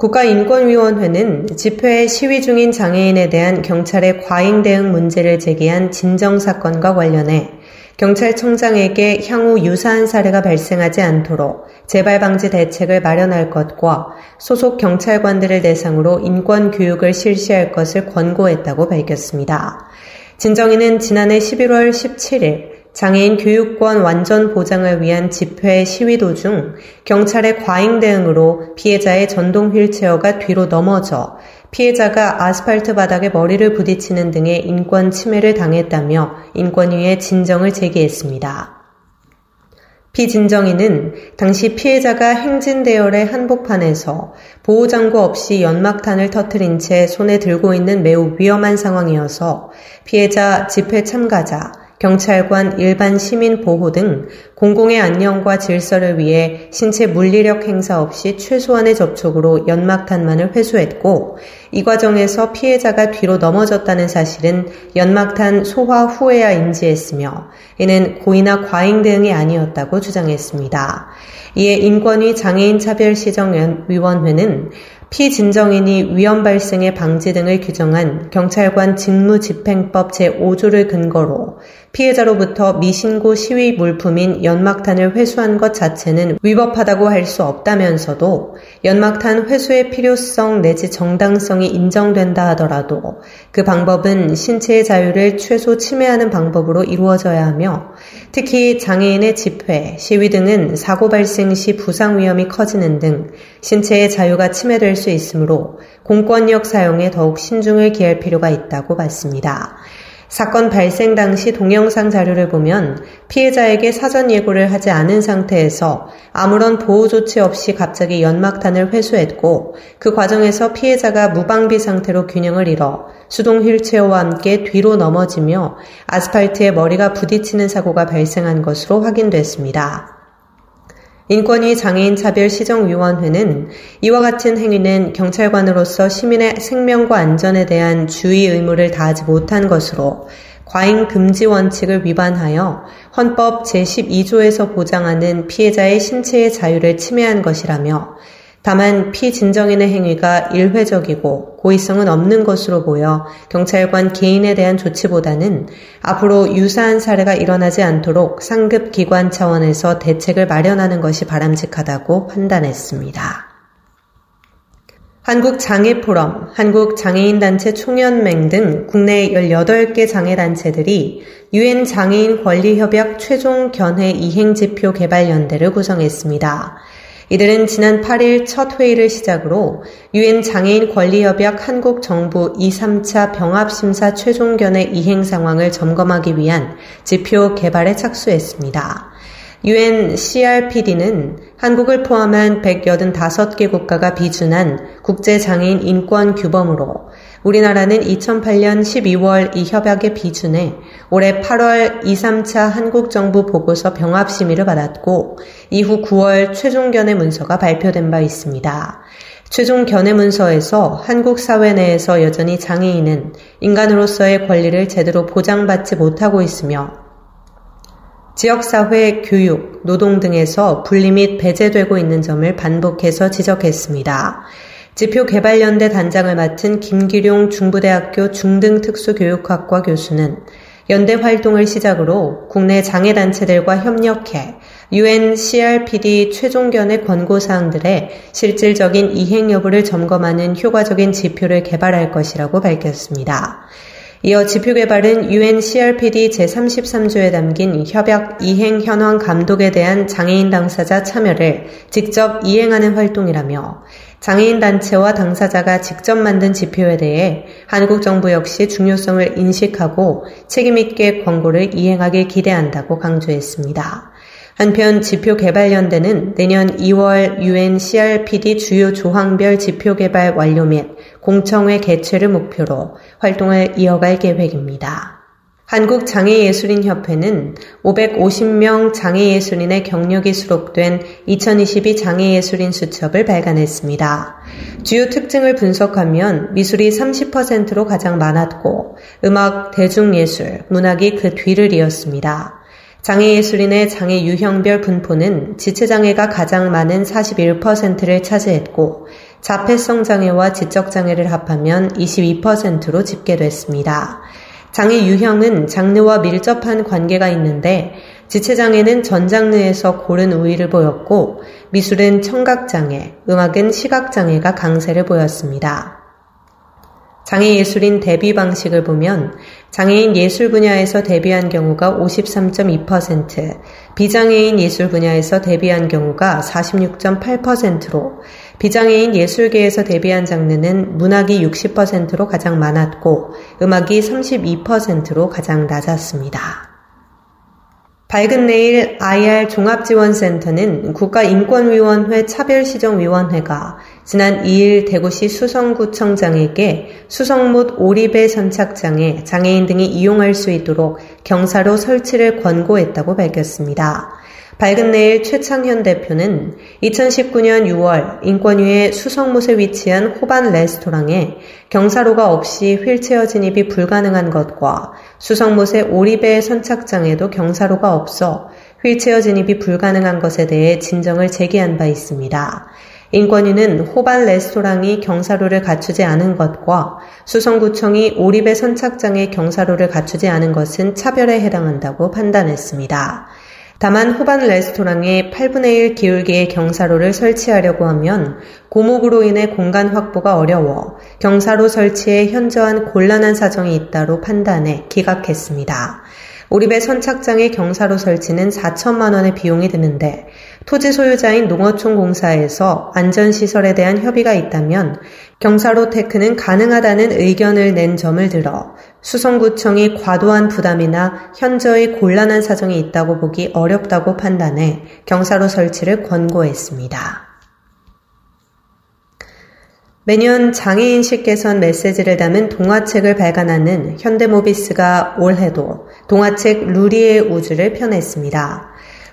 국가인권위원회는 집회에 시위 중인 장애인에 대한 경찰의 과잉 대응 문제를 제기한 진정 사건과 관련해 경찰청장에게 향후 유사한 사례가 발생하지 않도록 재발 방지 대책을 마련할 것과 소속 경찰관들을 대상으로 인권 교육을 실시할 것을 권고했다고 밝혔습니다. 진정인은 지난해 11월 17일 장애인 교육권 완전 보장을 위한 집회 시위 도중 경찰의 과잉 대응으로 피해자의 전동 휠체어가 뒤로 넘어져 피해자가 아스팔트 바닥에 머리를 부딪히는 등의 인권 침해를 당했다며 인권위에 진정을 제기했습니다. 피진정인은 당시 피해자가 행진대열의 한복판에서 보호장구 없이 연막탄을 터트린 채 손에 들고 있는 매우 위험한 상황이어서 피해자 집회 참가자, 경찰관, 일반 시민 보호 등 공공의 안녕과 질서를 위해 신체 물리력 행사 없이 최소한의 접촉으로 연막탄만을 회수했고 이 과정에서 피해자가 뒤로 넘어졌다는 사실은 연막탄 소화 후에야 인지했으며 이는 고의나 과잉 대응이 아니었다고 주장했습니다. 이에 인권위 장애인 차별시정위원회는 피진정인이 위험 발생의 방지 등을 규정한 경찰관 직무집행법 제5조를 근거로 피해자로부터 미신고 시위 물품인 연막탄을 회수한 것 자체는 위법하다고 할 수 없다면서도 연막탄 회수의 필요성 내지 정당성이 인정된다 하더라도 그 방법은 신체의 자유를 최소 침해하는 방법으로 이루어져야 하며 특히 장애인의 집회, 시위 등은 사고 발생 시 부상 위험이 커지는 등 신체의 자유가 침해될 수 있으므로 공권력 사용에 더욱 신중을 기할 필요가 있다고 봤습니다. 사건 발생 당시 동영상 자료를 보면 피해자에게 사전 예고를 하지 않은 상태에서 아무런 보호 조치 없이 갑자기 연막탄을 회수했고 그 과정에서 피해자가 무방비 상태로 균형을 잃어 수동 휠체어와 함께 뒤로 넘어지며 아스팔트에 머리가 부딪히는 사고가 발생한 것으로 확인됐습니다. 인권위 장애인 차별 시정위원회는 이와 같은 행위는 경찰관으로서 시민의 생명과 안전에 대한 주의 의무를 다하지 못한 것으로 과잉 금지 원칙을 위반하여 헌법 제12조에서 보장하는 피해자의 신체의 자유를 침해한 것이라며 다만 피진정인의 행위가 일회적이고 고의성은 없는 것으로 보여 경찰관 개인에 대한 조치보다는 앞으로 유사한 사례가 일어나지 않도록 상급 기관 차원에서 대책을 마련하는 것이 바람직하다고 판단했습니다. 한국장애포럼, 한국장애인단체 총연맹 등 국내 18개 장애단체들이 유엔 장애인 권리협약 최종 견해 이행지표 개발연대를 구성했습니다. 이들은 지난 8일 첫 회의를 시작으로 유엔 장애인 권리협약 한국 정부 2, 3차 병합심사 최종견의 이행 상황을 점검하기 위한 지표 개발에 착수했습니다. 유엔 CRPD는 한국을 포함한 185개 국가가 비준한 국제장애인 인권 규범으로 우리나라는 2008년 12월 이 협약의 비준에 올해 8월 2, 3차 한국 정부 보고서 병합 심의를 받았고 이후 9월 최종 견해 문서가 발표된 바 있습니다. 최종 견해 문서에서 한국 사회 내에서 여전히 장애인은 인간으로서의 권리를 제대로 보장받지 못하고 있으며 지역사회, 교육, 노동 등에서 분리 및 배제되고 있는 점을 반복해서 지적했습니다. 지표개발연대 단장을 맡은 김기룡 중부대학교 중등특수교육학과 교수는 연대 활동을 시작으로 국내 장애단체들과 협력해 UN CRPD 최종견의 권고사항들의 실질적인 이행 여부를 점검하는 효과적인 지표를 개발할 것이라고 밝혔습니다. 이어 지표 개발은 UN CRPD 제33조에 담긴 협약 이행 현황 감독에 대한 장애인 당사자 참여를 직접 이행하는 활동이라며 장애인 단체와 당사자가 직접 만든 지표에 대해 한국 정부 역시 중요성을 인식하고 책임있게 권고를 이행하길 기대한다고 강조했습니다. 한편 지표 개발연대는 내년 2월 UN CRPD 주요 조항별 지표 개발 완료 및 공청회 개최를 목표로 활동을 이어갈 계획입니다. 한국장애예술인협회는 550명 장애예술인의 경력이 수록된 2022 장애예술인 수첩을 발간했습니다. 주요 특징을 분석하면 미술이 30%로 가장 많았고 음악, 대중예술, 문학이 그 뒤를 이었습니다. 장애예술인의 장애 유형별 분포는 지체장애가 가장 많은 41%를 차지했고 자폐성 장애와 지적 장애를 합하면 22%로 집계됐습니다. 장애 유형은 장르와 밀접한 관계가 있는데 지체장애는 전 장르에서 고른 우위를 보였고 미술은 청각장애, 음악은 시각장애가 강세를 보였습니다. 장애 예술인 데뷔 방식을 보면 장애인 예술 분야에서 데뷔한 경우가 53.2%, 비장애인 예술 분야에서 데뷔한 경우가 46.8%로 비장애인 예술계에서 데뷔한 장르는 문학이 60%로 가장 많았고 음악이 32%로 가장 낮았습니다. 밝은 내일 IR 종합지원센터는 국가인권위원회 차별시정위원회가 지난 2일 대구시 수성구청장에게 수성 못 오리배 선착장에 장애인 등이 이용할 수 있도록 경사로 설치를 권고했다고 밝혔습니다. 밝은 내일 최창현 대표는 2019년 6월 인권위의 수성못에 위치한 호반 레스토랑에 경사로가 없이 휠체어 진입이 불가능한 것과 수성못의 오리배 선착장에도 경사로가 없어 휠체어 진입이 불가능한 것에 대해 진정을 제기한 바 있습니다. 인권위는 호반 레스토랑이 경사로를 갖추지 않은 것과 수성구청이 오리배 선착장에 경사로를 갖추지 않은 것은 차별에 해당한다고 판단했습니다. 다만 후반 레스토랑에 8분의 1 기울기의 경사로를 설치하려고 하면 고목으로 인해 공간 확보가 어려워 경사로 설치에 현저한 곤란한 사정이 있다로 판단해 기각했습니다. 오리배 선착장의 경사로 설치는 4천만 원의 비용이 드는데 토지 소유자인 농어촌 공사에서 안전시설에 대한 협의가 있다면 경사로 테크는 가능하다는 의견을 낸 점을 들어 수성구청이 과도한 부담이나 현저히 곤란한 사정이 있다고 보기 어렵다고 판단해 경사로 설치를 권고했습니다. 매년 장애인식 개선 메시지를 담은 동화책을 발간하는 현대모비스가 올해도 동화책 루리의 우주를 펴냈습니다.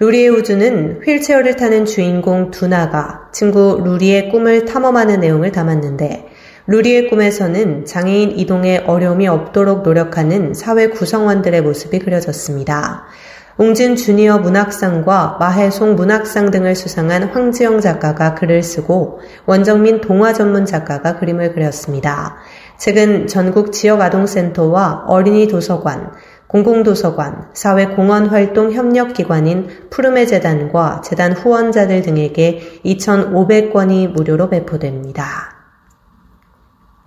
루리의 우주는 휠체어를 타는 주인공 두나가 친구 루리의 꿈을 탐험하는 내용을 담았는데 루리의 꿈에서는 장애인 이동에 어려움이 없도록 노력하는 사회 구성원들의 모습이 그려졌습니다. 웅진 주니어 문학상과 마해송 문학상 등을 수상한 황지영 작가가 글을 쓰고 원정민 동화 전문 작가가 그림을 그렸습니다. 책은 전국 지역 아동센터와 어린이 도서관, 공공도서관, 사회공헌활동 협력기관인 푸르메 재단과 재단 후원자들 등에게 2,500권이 무료로 배포됩니다.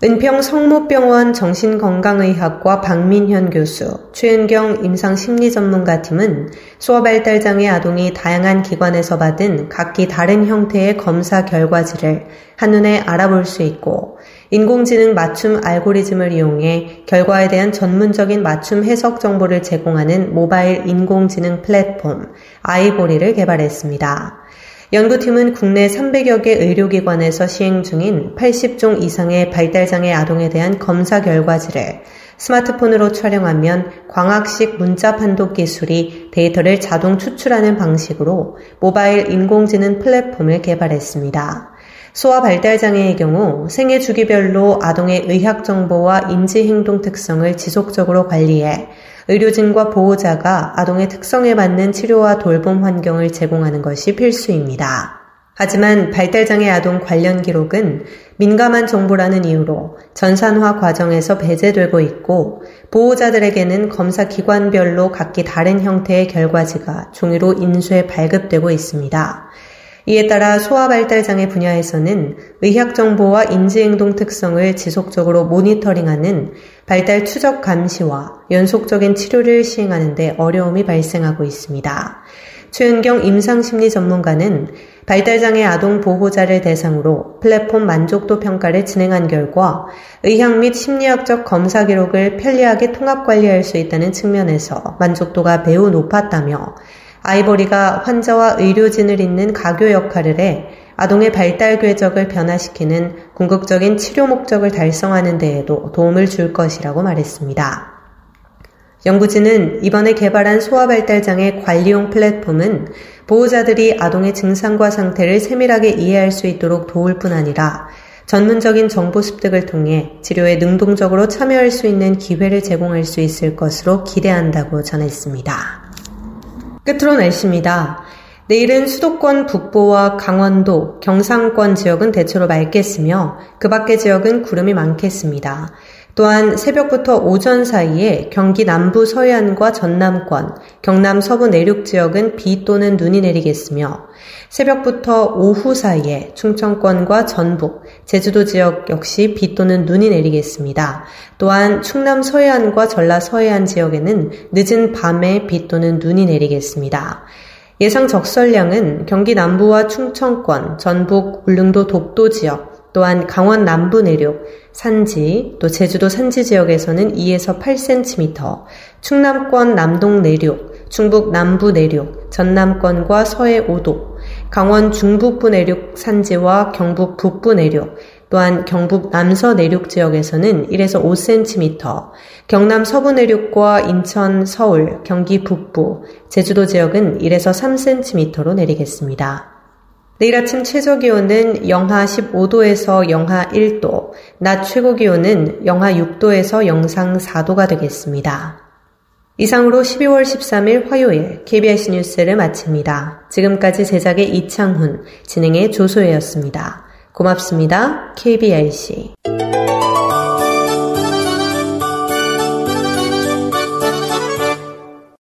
은평 성모병원 정신건강의학과 박민현 교수, 최은경 임상심리전문가팀은 수어발달 장애 아동이 다양한 기관에서 받은 각기 다른 형태의 검사 결과지를 한눈에 알아볼 수 있고 인공지능 맞춤 알고리즘을 이용해 결과에 대한 전문적인 맞춤 해석 정보를 제공하는 모바일 인공지능 플랫폼 아이보리를 개발했습니다. 연구팀은 국내 300여 개 의료기관에서 시행 중인 80종 이상의 발달장애 아동에 대한 검사 결과지를 스마트폰으로 촬영하면 광학식 문자 판독 기술이 데이터를 자동 추출하는 방식으로 모바일 인공지능 플랫폼을 개발했습니다. 소아 발달장애의 경우 생애 주기별로 아동의 의학 정보와 인지 행동 특성을 지속적으로 관리해 의료진과 보호자가 아동의 특성에 맞는 치료와 돌봄 환경을 제공하는 것이 필수입니다. 하지만 발달장애 아동 관련 기록은 민감한 정보라는 이유로 전산화 과정에서 배제되고 있고 보호자들에게는 검사 기관별로 각기 다른 형태의 결과지가 종이로 인쇄 발급되고 있습니다. 이에 따라 소아발달장애 분야에서는 의학 정보와 인지행동 특성을 지속적으로 모니터링하는 발달 추적 감시와 연속적인 치료를 시행하는 데 어려움이 발생하고 있습니다. 최은경 임상심리 전문가는 발달장애 아동 보호자를 대상으로 플랫폼 만족도 평가를 진행한 결과 의학 및 심리학적 검사 기록을 편리하게 통합 관리할 수 있다는 측면에서 만족도가 매우 높았다며 아이보리가 환자와 의료진을 잇는 가교 역할을 해 아동의 발달 궤적을 변화시키는 궁극적인 치료 목적을 달성하는 데에도 도움을 줄 것이라고 말했습니다. 연구진은 이번에 개발한 소아발달장애 관리용 플랫폼은 보호자들이 아동의 증상과 상태를 세밀하게 이해할 수 있도록 도울 뿐 아니라 전문적인 정보 습득을 통해 치료에 능동적으로 참여할 수 있는 기회를 제공할 수 있을 것으로 기대한다고 전했습니다. 끝으로 날씨입니다. 내일은 수도권 북부와 강원도, 경상권 지역은 대체로 맑겠으며 그 밖의 지역은 구름이 많겠습니다. 또한 새벽부터 오전 사이에 경기 남부 서해안과 전남권, 경남 서부 내륙 지역은 비 또는 눈이 내리겠으며 새벽부터 오후 사이에 충청권과 전북, 제주도 지역 역시 비 또는 눈이 내리겠습니다. 또한 충남 서해안과 전라 서해안 지역에는 늦은 밤에 비 또는 눈이 내리겠습니다. 예상 적설량은 경기 남부와 충청권, 전북, 울릉도 독도 지역, 또한 강원 남부 내륙, 산지, 또 제주도 산지 지역에서는 2에서 8cm, 충남권 남동 내륙, 충북 남부 내륙, 전남권과 서해 5도, 강원 중북부 내륙 산지와 경북 북부 내륙, 또한 경북 남서 내륙 지역에서는 1에서 5cm, 경남 서부 내륙과 인천, 서울, 경기 북부, 제주도 지역은 1에서 3cm로 내리겠습니다. 내일 아침 최저 기온은 영하 15도에서 영하 1도, 낮 최고 기온은 영하 6도에서 영상 4도가 되겠습니다. 이상으로 12월 13일 화요일 KBS 뉴스를 마칩니다. 지금까지 제작의 이창훈, 진행의 조소혜였습니다. 고맙습니다. KBRC.